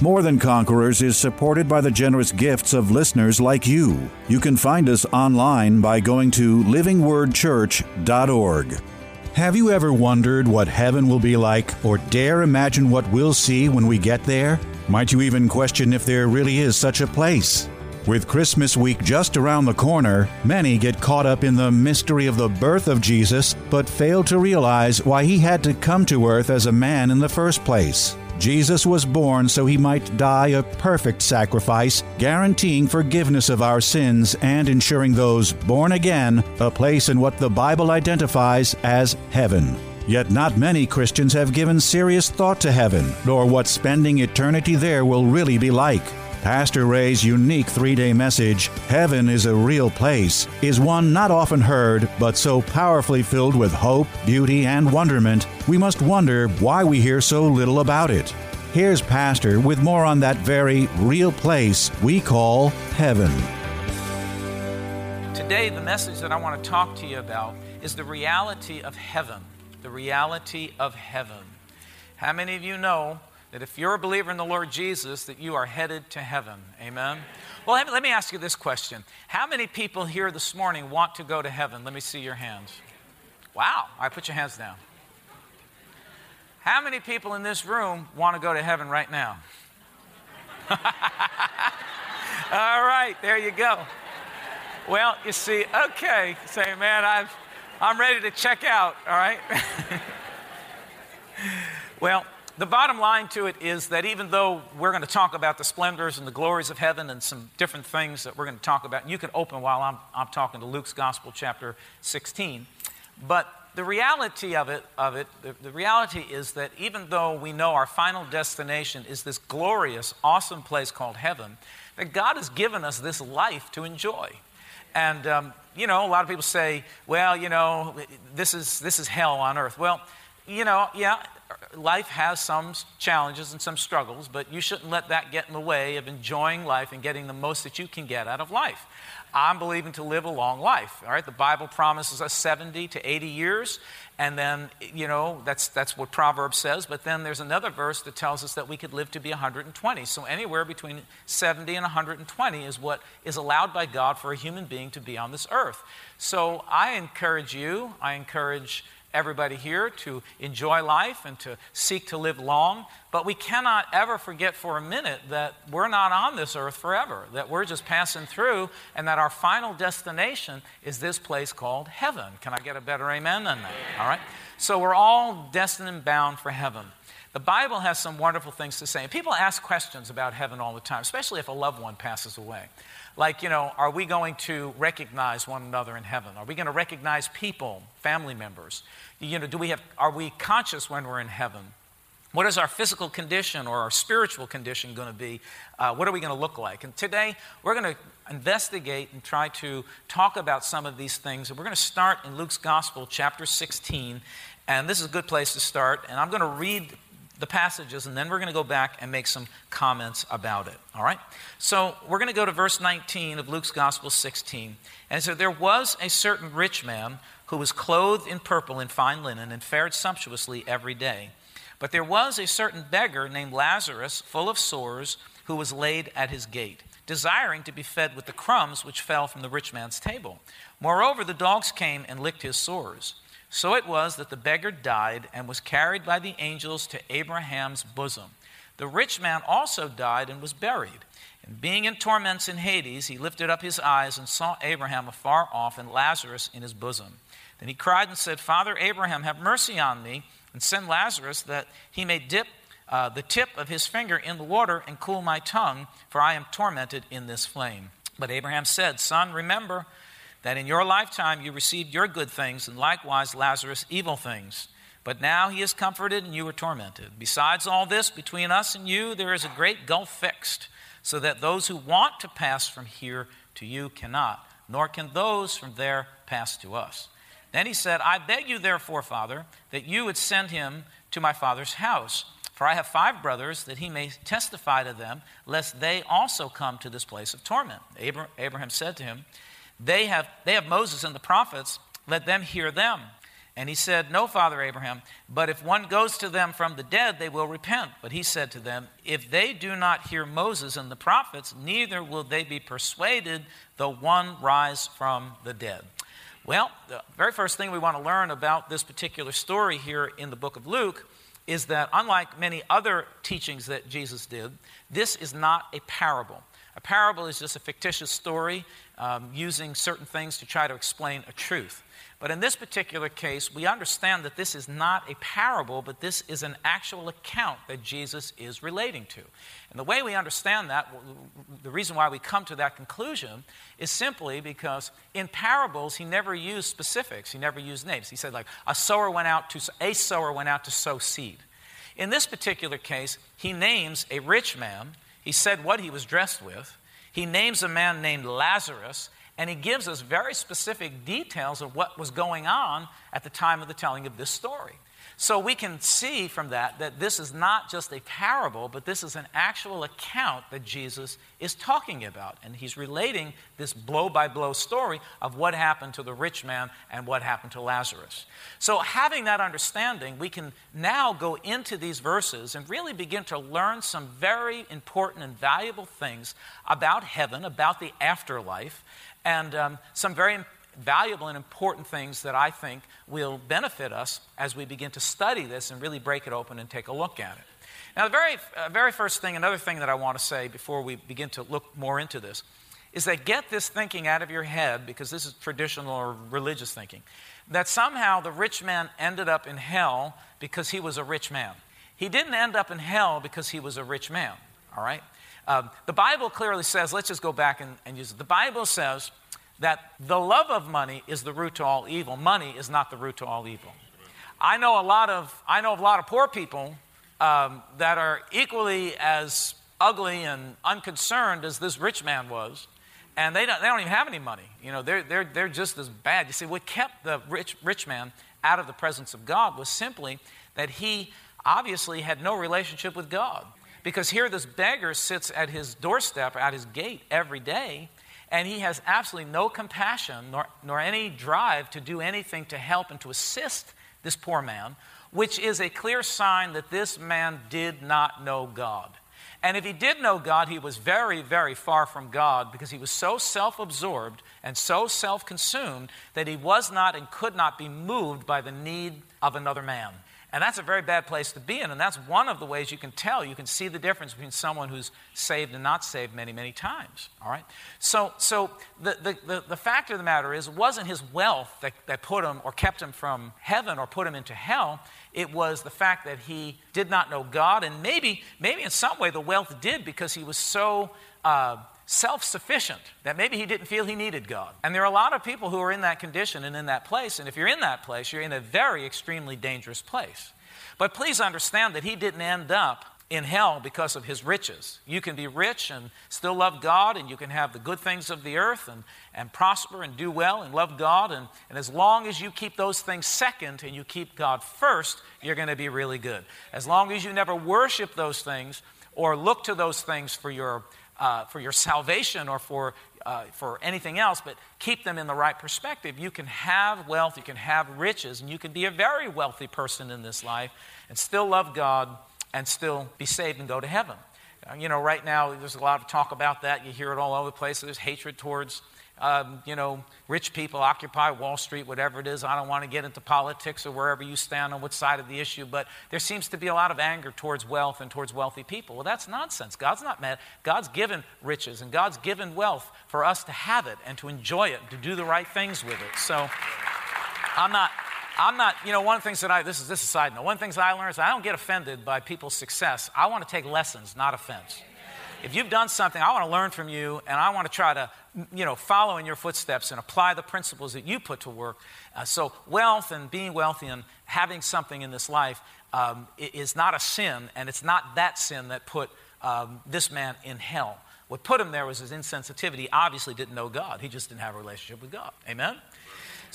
More Than Conquerors is supported by the generous gifts of listeners like you. You can find us online by going to livingwordchurch.org. Have you ever wondered what heaven will be like or dare imagine what we'll see when we get there? Might you even question if there really is such a place? With Christmas week just around the corner, many get caught up in the mystery of the birth of Jesus, but fail to realize why he had to come to earth as a man in the first place. Jesus was born so he might die a perfect sacrifice, guaranteeing forgiveness of our sins and ensuring those born again a place in what the Bible identifies as heaven. Yet not many Christians have given serious thought to heaven, nor what spending eternity there will really be like. Pastor Ray's unique three day message, Heaven is a Real Place, is one not often heard, but so powerfully filled with hope, beauty, and wonderment, we must wonder why we hear so little about it. Here's Pastor with more on that very real place we call heaven. Today, the message that I want to talk to you about is the reality of heaven. The reality of heaven. How many of you know that if you're a believer in the Lord Jesus, that you are headed to heaven. Amen. Well, let me ask you this question. How many people here this morning want to go to heaven? Let me see your hands. Wow. All right, put your hands down. How many people in this room want to go to heaven right now? All right, there you go. Well, you see, okay, say, man, I've, I'm ready to check out, all right? well, the bottom line to it is that even though we're going to talk about the splendors and the glories of heaven and some different things that we're going to talk about, you can open while I'm, I'm talking to Luke's Gospel, chapter 16. But the reality of it, of it the, the reality is that even though we know our final destination is this glorious, awesome place called heaven, that God has given us this life to enjoy. And, um, you know, a lot of people say, well, you know, this is, this is hell on earth. Well, you know, yeah, life has some challenges and some struggles, but you shouldn't let that get in the way of enjoying life and getting the most that you can get out of life. I'm believing to live a long life. All right, the Bible promises us 70 to 80 years, and then you know that's that's what Proverbs says. But then there's another verse that tells us that we could live to be 120. So anywhere between 70 and 120 is what is allowed by God for a human being to be on this earth. So I encourage you. I encourage everybody here to enjoy life and to seek to live long. But we cannot ever forget for a minute that we're not on this earth forever, that we're just passing through, and that our final destination is this place called heaven. Can I get a better amen than that? All right? So we're all destined and bound for heaven. The Bible has some wonderful things to say. And people ask questions about heaven all the time, especially if a loved one passes away. Like, you know, are we going to recognize one another in heaven? Are we going to recognize people, family members? You know, do we have, are we conscious when we're in heaven? What is our physical condition or our spiritual condition going to be? Uh, what are we going to look like? And today, we're going to investigate and try to talk about some of these things. And we're going to start in Luke's Gospel, chapter 16. And this is a good place to start. And I'm going to read the passages, and then we're going to go back and make some comments about it. All right? So we're going to go to verse 19 of Luke's Gospel 16. And so there was a certain rich man who was clothed in purple and fine linen and fared sumptuously every day. But there was a certain beggar named Lazarus, full of sores, who was laid at his gate, desiring to be fed with the crumbs which fell from the rich man's table. Moreover, the dogs came and licked his sores. So it was that the beggar died and was carried by the angels to Abraham's bosom. The rich man also died and was buried. And being in torments in Hades, he lifted up his eyes and saw Abraham afar off and Lazarus in his bosom. Then he cried and said, Father Abraham, have mercy on me, and send Lazarus that he may dip uh, the tip of his finger in the water and cool my tongue, for I am tormented in this flame. But Abraham said, Son, remember that in your lifetime you received your good things, and likewise Lazarus evil things. But now he is comforted and you are tormented. Besides all this, between us and you, there is a great gulf fixed, so that those who want to pass from here to you cannot, nor can those from there pass to us. Then he said, I beg you, therefore, Father, that you would send him to my father's house. For I have five brothers, that he may testify to them, lest they also come to this place of torment. Abraham said to him, They have, they have Moses and the prophets, let them hear them. And he said, No, Father Abraham, but if one goes to them from the dead, they will repent. But he said to them, If they do not hear Moses and the prophets, neither will they be persuaded, though one rise from the dead. Well, the very first thing we want to learn about this particular story here in the book of Luke is that, unlike many other teachings that Jesus did, this is not a parable. A parable is just a fictitious story um, using certain things to try to explain a truth. But in this particular case, we understand that this is not a parable, but this is an actual account that Jesus is relating to. And the way we understand that, the reason why we come to that conclusion, is simply because in parables, he never used specifics, he never used names. He said, like, a sower went out to, a sower went out to sow seed. In this particular case, he names a rich man, he said what he was dressed with, he names a man named Lazarus, and he gives us very specific details of what was going on at the time of the telling of this story. So we can see from that that this is not just a parable, but this is an actual account that Jesus is talking about. And he's relating this blow by blow story of what happened to the rich man and what happened to Lazarus. So, having that understanding, we can now go into these verses and really begin to learn some very important and valuable things about heaven, about the afterlife, and um, some very valuable and important things that I think will benefit us as we begin to study this and really break it open and take a look at it. Now, the very, uh, very first thing, another thing that I want to say before we begin to look more into this, is that get this thinking out of your head, because this is traditional or religious thinking, that somehow the rich man ended up in hell because he was a rich man. He didn't end up in hell because he was a rich man, all right? Um, the Bible clearly says, let's just go back and, and use it. The Bible says that the love of money is the root to all evil. Money is not the root to all evil. I know a lot of, I know a lot of poor people um, that are equally as ugly and unconcerned as this rich man was, and they don't, they don't even have any money. You know, they're, they're, they're just as bad. You see, what kept the rich, rich man out of the presence of God was simply that he obviously had no relationship with God. Because here, this beggar sits at his doorstep, at his gate every day, and he has absolutely no compassion nor, nor any drive to do anything to help and to assist this poor man, which is a clear sign that this man did not know God. And if he did know God, he was very, very far from God because he was so self absorbed and so self consumed that he was not and could not be moved by the need of another man. And that's a very bad place to be in. And that's one of the ways you can tell. You can see the difference between someone who's saved and not saved many, many times. All right? So, so the, the, the, the fact of the matter is, it wasn't his wealth that, that put him or kept him from heaven or put him into hell. It was the fact that he did not know God. And maybe, maybe in some way the wealth did because he was so. Uh, self sufficient, that maybe he didn't feel he needed God. And there are a lot of people who are in that condition and in that place. And if you're in that place, you're in a very extremely dangerous place. But please understand that he didn't end up in hell because of his riches. You can be rich and still love God, and you can have the good things of the earth and, and prosper and do well and love God. And, and as long as you keep those things second and you keep God first, you're going to be really good. As long as you never worship those things or look to those things for your uh, for your salvation or for, uh, for anything else, but keep them in the right perspective. You can have wealth, you can have riches, and you can be a very wealthy person in this life and still love God and still be saved and go to heaven. Uh, you know, right now, there's a lot of talk about that. You hear it all over the place. There's hatred towards um, you know, rich people occupy Wall Street, whatever it is. I don't want to get into politics or wherever you stand on what side of the issue, but there seems to be a lot of anger towards wealth and towards wealthy people. Well, that's nonsense. God's not mad. God's given riches and God's given wealth for us to have it and to enjoy it, and to do the right things with it. So I'm not. I'm not, you know, one of the things that I, this is, this is side note, one of the things I learned is I don't get offended by people's success. I want to take lessons, not offense. If you've done something, I want to learn from you, and I want to try to, you know, follow in your footsteps and apply the principles that you put to work. Uh, so, wealth and being wealthy and having something in this life um, is not a sin, and it's not that sin that put um, this man in hell. What put him there was his insensitivity. Obviously didn't know God. He just didn't have a relationship with God. Amen?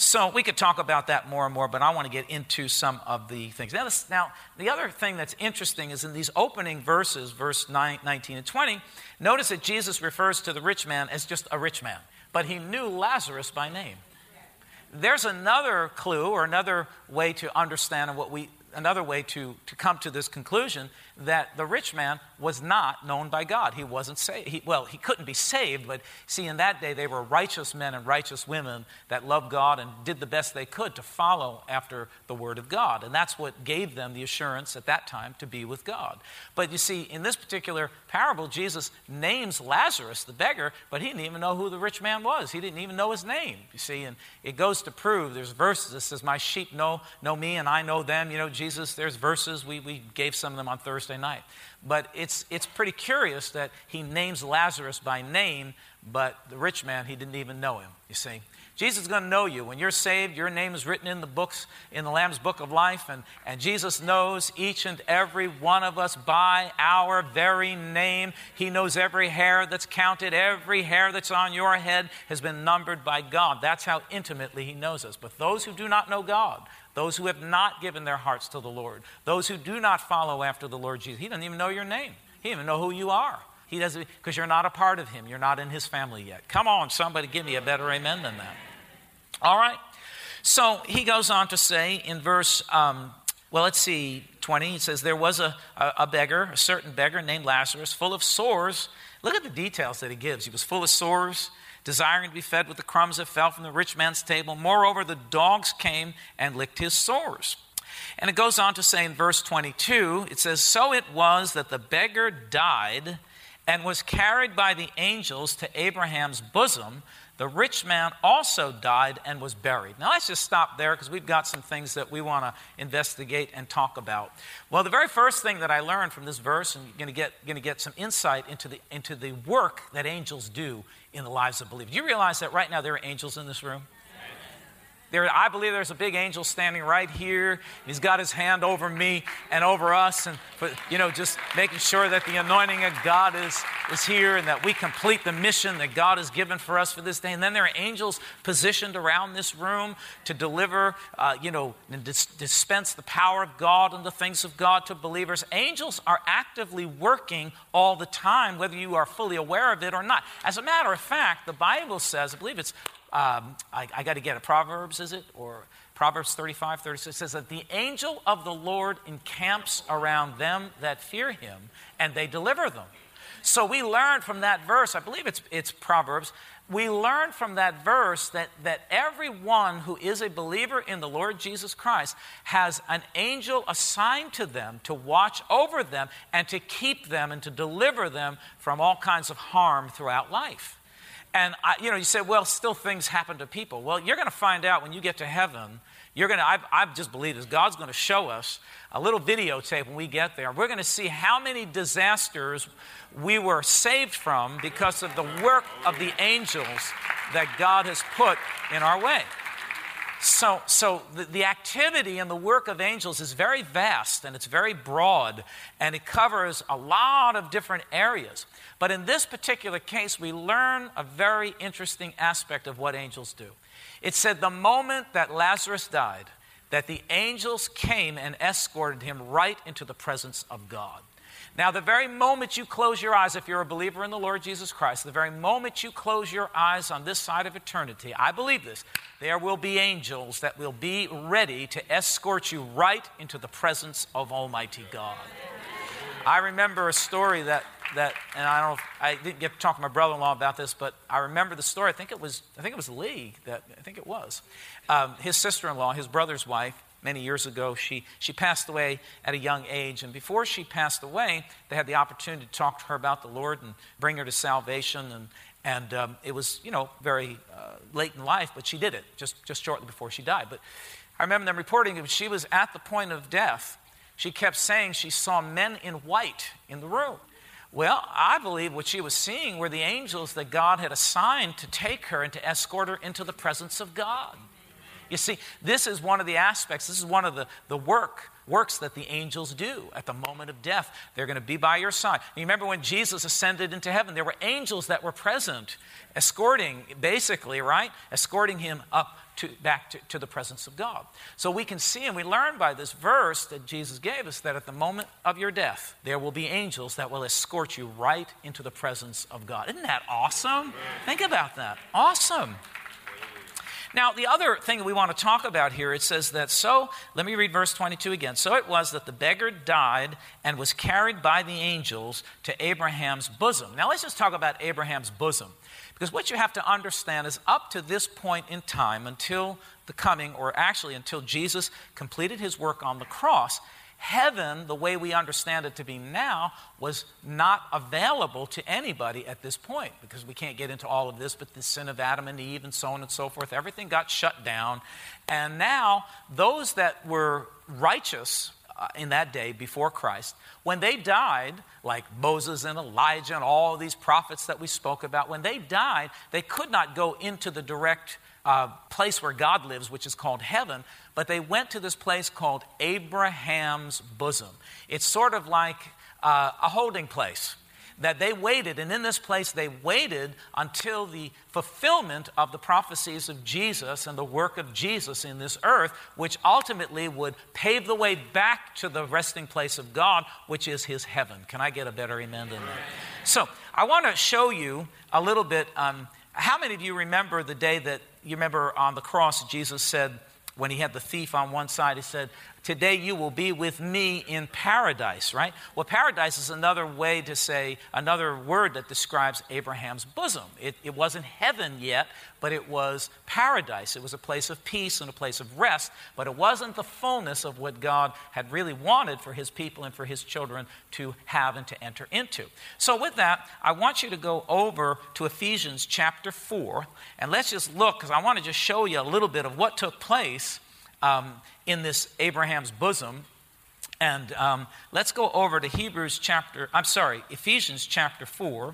So we could talk about that more and more, but I want to get into some of the things. Now, this, now the other thing that's interesting is in these opening verses, verse 9, 19 and 20, notice that Jesus refers to the rich man as just a rich man, but he knew Lazarus by name. There's another clue or another way to understand what we another way to, to come to this conclusion that the rich man was not known by God. He wasn't saved. He, well, he couldn't be saved, but see, in that day, they were righteous men and righteous women that loved God and did the best they could to follow after the Word of God. And that's what gave them the assurance at that time to be with God. But you see, in this particular parable, Jesus names Lazarus, the beggar, but he didn't even know who the rich man was. He didn't even know his name, you see. And it goes to prove there's verses that says, My sheep know, know me and I know them. You know, Jesus, there's verses. We, we gave some of them on Thursday night. But it's, it's pretty curious that he names Lazarus by name, but the rich man, he didn't even know him, you see. Jesus is going to know you. When you're saved, your name is written in the books, in the Lamb's book of life, and, and Jesus knows each and every one of us by our very name. He knows every hair that's counted, every hair that's on your head has been numbered by God. That's how intimately He knows us. But those who do not know God, those who have not given their hearts to the Lord, those who do not follow after the Lord Jesus, He doesn't even know your name, He doesn't even know who you are. He doesn't, because you're not a part of Him. You're not in His family yet. Come on, somebody give me a better amen than that. All right? So he goes on to say in verse, um, well, let's see, 20, he says, There was a, a, a beggar, a certain beggar named Lazarus, full of sores. Look at the details that he gives. He was full of sores, desiring to be fed with the crumbs that fell from the rich man's table. Moreover, the dogs came and licked his sores. And it goes on to say in verse 22, it says, So it was that the beggar died and was carried by the angels to Abraham's bosom. The rich man also died and was buried. Now, let's just stop there because we've got some things that we want to investigate and talk about. Well, the very first thing that I learned from this verse, and you're going to get, some insight into the, into the work that angels do in the lives of believers. Do you realize that right now there are angels in this room? There, I believe there's a big angel standing right here. He's got his hand over me and over us, and you know, just making sure that the anointing of God is, is here and that we complete the mission that God has given for us for this day. And then there are angels positioned around this room to deliver, uh, you know, and dis- dispense the power of God and the things of God to believers. Angels are actively working all the time, whether you are fully aware of it or not. As a matter of fact, the Bible says, I believe it's um, I, I got to get it. Proverbs, is it? Or Proverbs 35, 36 says that the angel of the Lord encamps around them that fear him, and they deliver them. So we learn from that verse, I believe it's, it's Proverbs, we learn from that verse that, that everyone who is a believer in the Lord Jesus Christ has an angel assigned to them to watch over them and to keep them and to deliver them from all kinds of harm throughout life. And, I, you know, you say, well, still things happen to people. Well, you're going to find out when you get to heaven. You're going to, I, I just believe this. God's going to show us a little videotape when we get there. We're going to see how many disasters we were saved from because of the work of the angels that God has put in our way. So, so the, the, activity and the work of angels is very vast and it's very broad and it covers a lot of different areas. But in this particular case, we learn a very interesting aspect of what angels do. It said the moment that Lazarus died, that the angels came and escorted him right into the presence of God. Now, the very moment you close your eyes, if you're a believer in the Lord Jesus Christ, the very moment you close your eyes on this side of eternity, I believe this, there will be angels that will be ready to escort you right into the presence of Almighty God. I remember a story that, that and I don't I didn't get to talk to my brother-in-law about this, but I remember the story. I think it was, I think it was Lee that, I think it was. Um, his sister-in-law, his brother's wife, many years ago. She, she passed away at a young age. And before she passed away, they had the opportunity to talk to her about the Lord and bring her to salvation. And, and um, it was, you know, very uh, late in life, but she did it just, just shortly before she died. But I remember them reporting that she was at the point of death. She kept saying she saw men in white in the room. Well, I believe what she was seeing were the angels that God had assigned to take her and to escort her into the presence of God. You see, this is one of the aspects, this is one of the, the work, works that the angels do at the moment of death. They're going to be by your side. You remember when Jesus ascended into heaven, there were angels that were present, escorting, basically, right? Escorting him up to, back to, to the presence of God. So we can see and we learn by this verse that Jesus gave us that at the moment of your death, there will be angels that will escort you right into the presence of God. Isn't that awesome? Think about that. Awesome. Now, the other thing that we want to talk about here, it says that so, let me read verse 22 again. So it was that the beggar died and was carried by the angels to Abraham's bosom. Now, let's just talk about Abraham's bosom. Because what you have to understand is up to this point in time, until the coming, or actually until Jesus completed his work on the cross, heaven, the way we understand it to be now, was not available to anybody at this point because we can't get into all of this, but the sin of Adam and Eve and so on and so forth, everything got shut down. And now, those that were righteous uh, in that day before Christ, when they died, like Moses and Elijah and all these prophets that we spoke about, when they died, they could not go into the direct uh, place where God lives, which is called heaven, but they went to this place called Abraham's bosom. It's sort of like uh, a holding place that they waited, and in this place they waited until the fulfillment of the prophecies of Jesus and the work of Jesus in this earth, which ultimately would pave the way back to the resting place of God, which is his heaven. Can I get a better amen than that? So, I want to show you a little bit. Um, how many of you remember the day that you remember on the cross, Jesus said, when he had the thief on one side, he said, Today you will be with me in paradise, right? Well, paradise is another way to say, another word that describes Abraham's bosom. It, it wasn't heaven yet, but it was paradise. It was a place of peace and a place of rest, but it wasn't the fullness of what God had really wanted for his people and for his children to have and to enter into. So, with that, I want you to go over to Ephesians chapter 4, and let's just look, because I want to just show you a little bit of what took place um, in this Abraham's bosom. And um, let's go over to Hebrews chapter, I'm sorry, Ephesians chapter 4,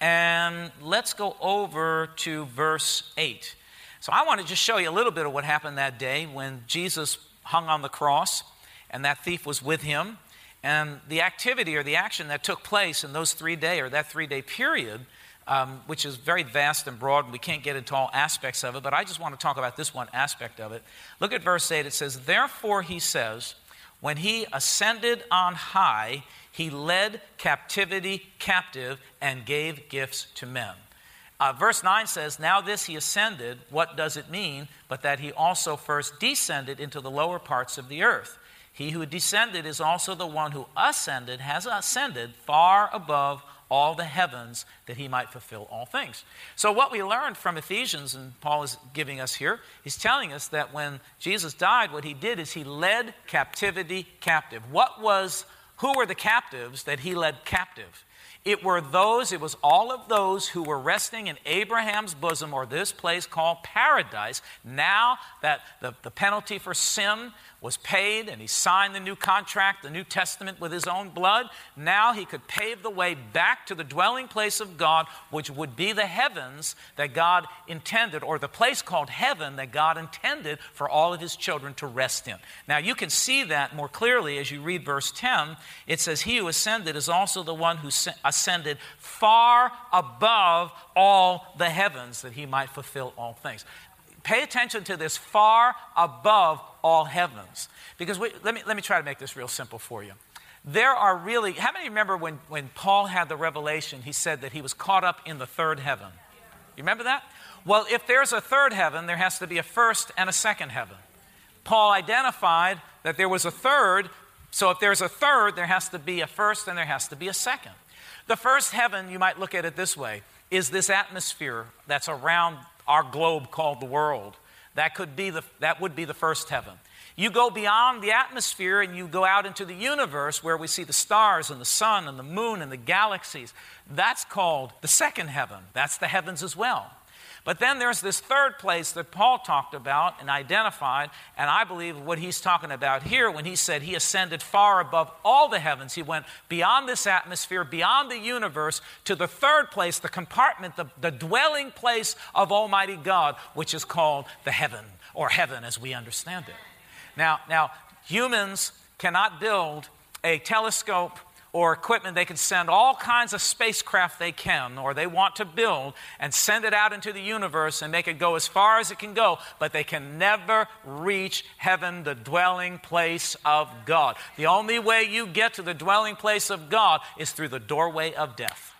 and let's go over to verse 8. So I want to just show you a little bit of what happened that day when Jesus hung on the cross and that thief was with him. And the activity or the action that took place in those three day or that three day period um, which is very vast and broad, and we can't get into all aspects of it, but I just want to talk about this one aspect of it. Look at verse 8. It says, Therefore, he says, when he ascended on high, he led captivity captive and gave gifts to men. Uh, verse 9 says, Now this he ascended. What does it mean? But that he also first descended into the lower parts of the earth. He who descended is also the one who ascended, has ascended far above all the heavens that he might fulfill all things. So, what we learned from Ephesians, and Paul is giving us here, he's telling us that when Jesus died, what he did is he led captivity captive. What was, who were the captives that he led captive? It were those, it was all of those who were resting in Abraham's bosom or this place called paradise. Now that the, the penalty for sin was paid and he signed the new contract, the New Testament, with his own blood. Now he could pave the way back to the dwelling place of God, which would be the heavens that God intended, or the place called heaven that God intended for all of his children to rest in. Now you can see that more clearly as you read verse 10. It says, He who ascended is also the one who ascended far above all the heavens that he might fulfill all things pay attention to this far above all heavens. Because we, let, me, let me try to make this real simple for you. There are really, how many remember when, when Paul had the revelation, he said that he was caught up in the third heaven? You remember that? Well, if there's a third heaven, there has to be a first and a second heaven. Paul identified that there was a third, so if there's a third, there has to be a first and there has to be a second. The first heaven, you might look at it this way, is this atmosphere that's around our globe called the world. That, could be the, that would be the first heaven. You go beyond the atmosphere and you go out into the universe where we see the stars and the sun and the moon and the galaxies. That's called the second heaven. That's the heavens as well. But then there's this third place that Paul talked about and identified, and I believe what he's talking about here when he said he ascended far above all the heavens. He went beyond this atmosphere, beyond the universe, to the third place, the compartment, the, the dwelling place of Almighty God, which is called the heaven, or heaven as we understand it. Now, now humans cannot build a telescope or equipment. They can send all kinds of spacecraft they can or they want to build and send it out into the universe and make it go as far as it can go, but they can never reach heaven, the dwelling place of God. The only way you get to the dwelling place of God is through the doorway of death.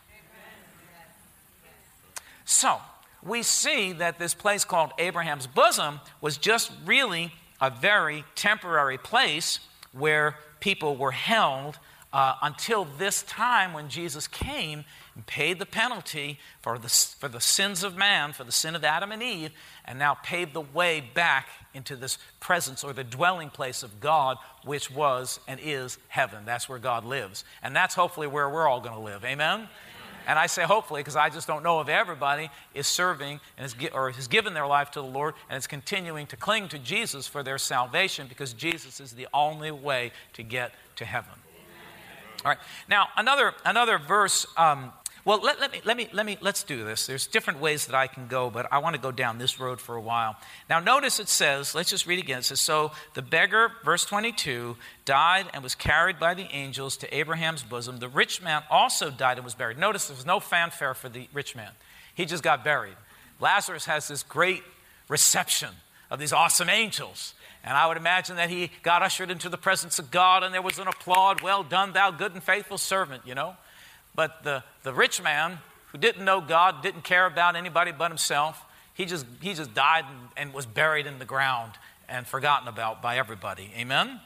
So, we see that this place called Abraham's bosom was just really a very temporary place where people were held uh, until this time when Jesus came and paid the penalty for the, for the sins of man, for the sin of Adam and Eve, and now paved the way back into this presence or the dwelling place of God, which was and is heaven. That's where God lives. And that's hopefully where we're all going to live. Amen? And I say hopefully because I just don't know if everybody is serving and is, or has given their life to the Lord and is continuing to cling to Jesus for their salvation because Jesus is the only way to get to heaven. All right. Now, another, another verse. Um, well, let, let, me, let, me, let me, let's do this. There's different ways that I can go, but I want to go down this road for a while. Now, notice it says, let's just read again. It says, So the beggar, verse 22, died and was carried by the angels to Abraham's bosom. The rich man also died and was buried. Notice there was no fanfare for the rich man, he just got buried. Lazarus has this great reception of these awesome angels. And I would imagine that he got ushered into the presence of God and there was an applaud, well done, thou good and faithful servant, you know. But the, the rich man who didn't know God, didn't care about anybody but himself, he just, he just died and, and was buried in the ground and forgotten about by everybody. Amen?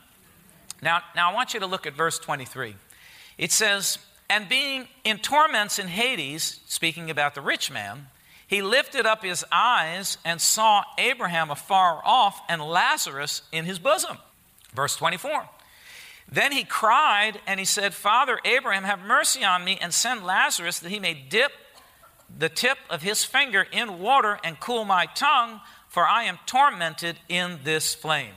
Now, now I want you to look at verse 23. It says, And being in torments in Hades, speaking about the rich man, he lifted up his eyes and saw Abraham afar off and Lazarus in his bosom. Verse 24. Then he cried and he said, Father Abraham, have mercy on me and send Lazarus that he may dip the tip of his finger in water and cool my tongue, for I am tormented in this flame.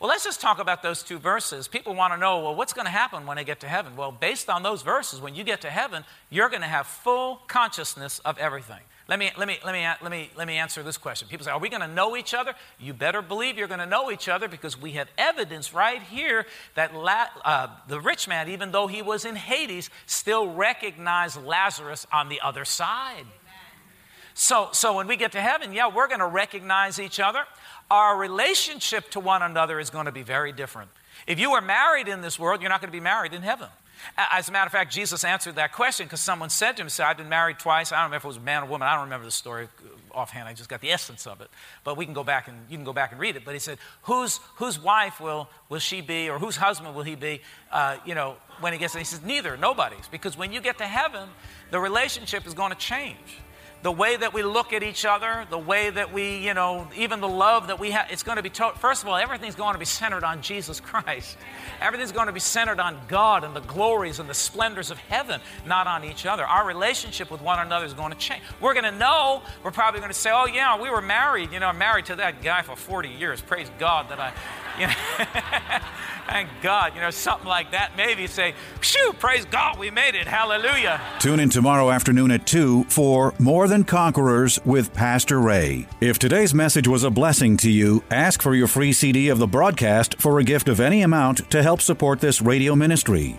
Well, let's just talk about those two verses. People want to know, well, what's going to happen when I get to heaven? Well, based on those verses, when you get to heaven, you're going to have full consciousness of everything. Let me, let me, let me, let me, let me answer this question. People say, Are we going to know each other? You better believe you're going to know each other because we have evidence right here that La- uh, the rich man, even though he was in Hades, still recognized Lazarus on the other side. So, so when we get to heaven, yeah, we're going to recognize each other. Our relationship to one another is going to be very different. If you are married in this world, you're not going to be married in heaven. As a matter of fact, Jesus answered that question because someone said to him, said, I've been married twice. I don't remember if it was a man or woman. I don't remember the story offhand. I just got the essence of it. But we can go back and you can go back and read it. But he said, whose, whose wife will, will she be or whose husband will he be, uh, you know, when he gets there? He says, neither, nobody's. Because when you get to heaven, the relationship is going to change the way that we look at each other, the way that we, you know, even the love that we have, it's going to be, to- first of all, everything's going to be centered on Jesus Christ. Everything's going to be centered on God and the glories and the splendors of heaven, not on each other. Our relationship with one another is going to change. We're going to know, we're probably going to say, oh, yeah, we were married, you know, married to that guy for 40 years. Praise God that I, you know. Thank God, you know, something like that. Maybe say, Phew, praise God, we made it. Hallelujah. Tune in tomorrow afternoon at 2 for More Than Conquerors with Pastor Ray. If today's message was a blessing to you, ask for your free CD of the broadcast for a gift of any amount to help support this radio ministry.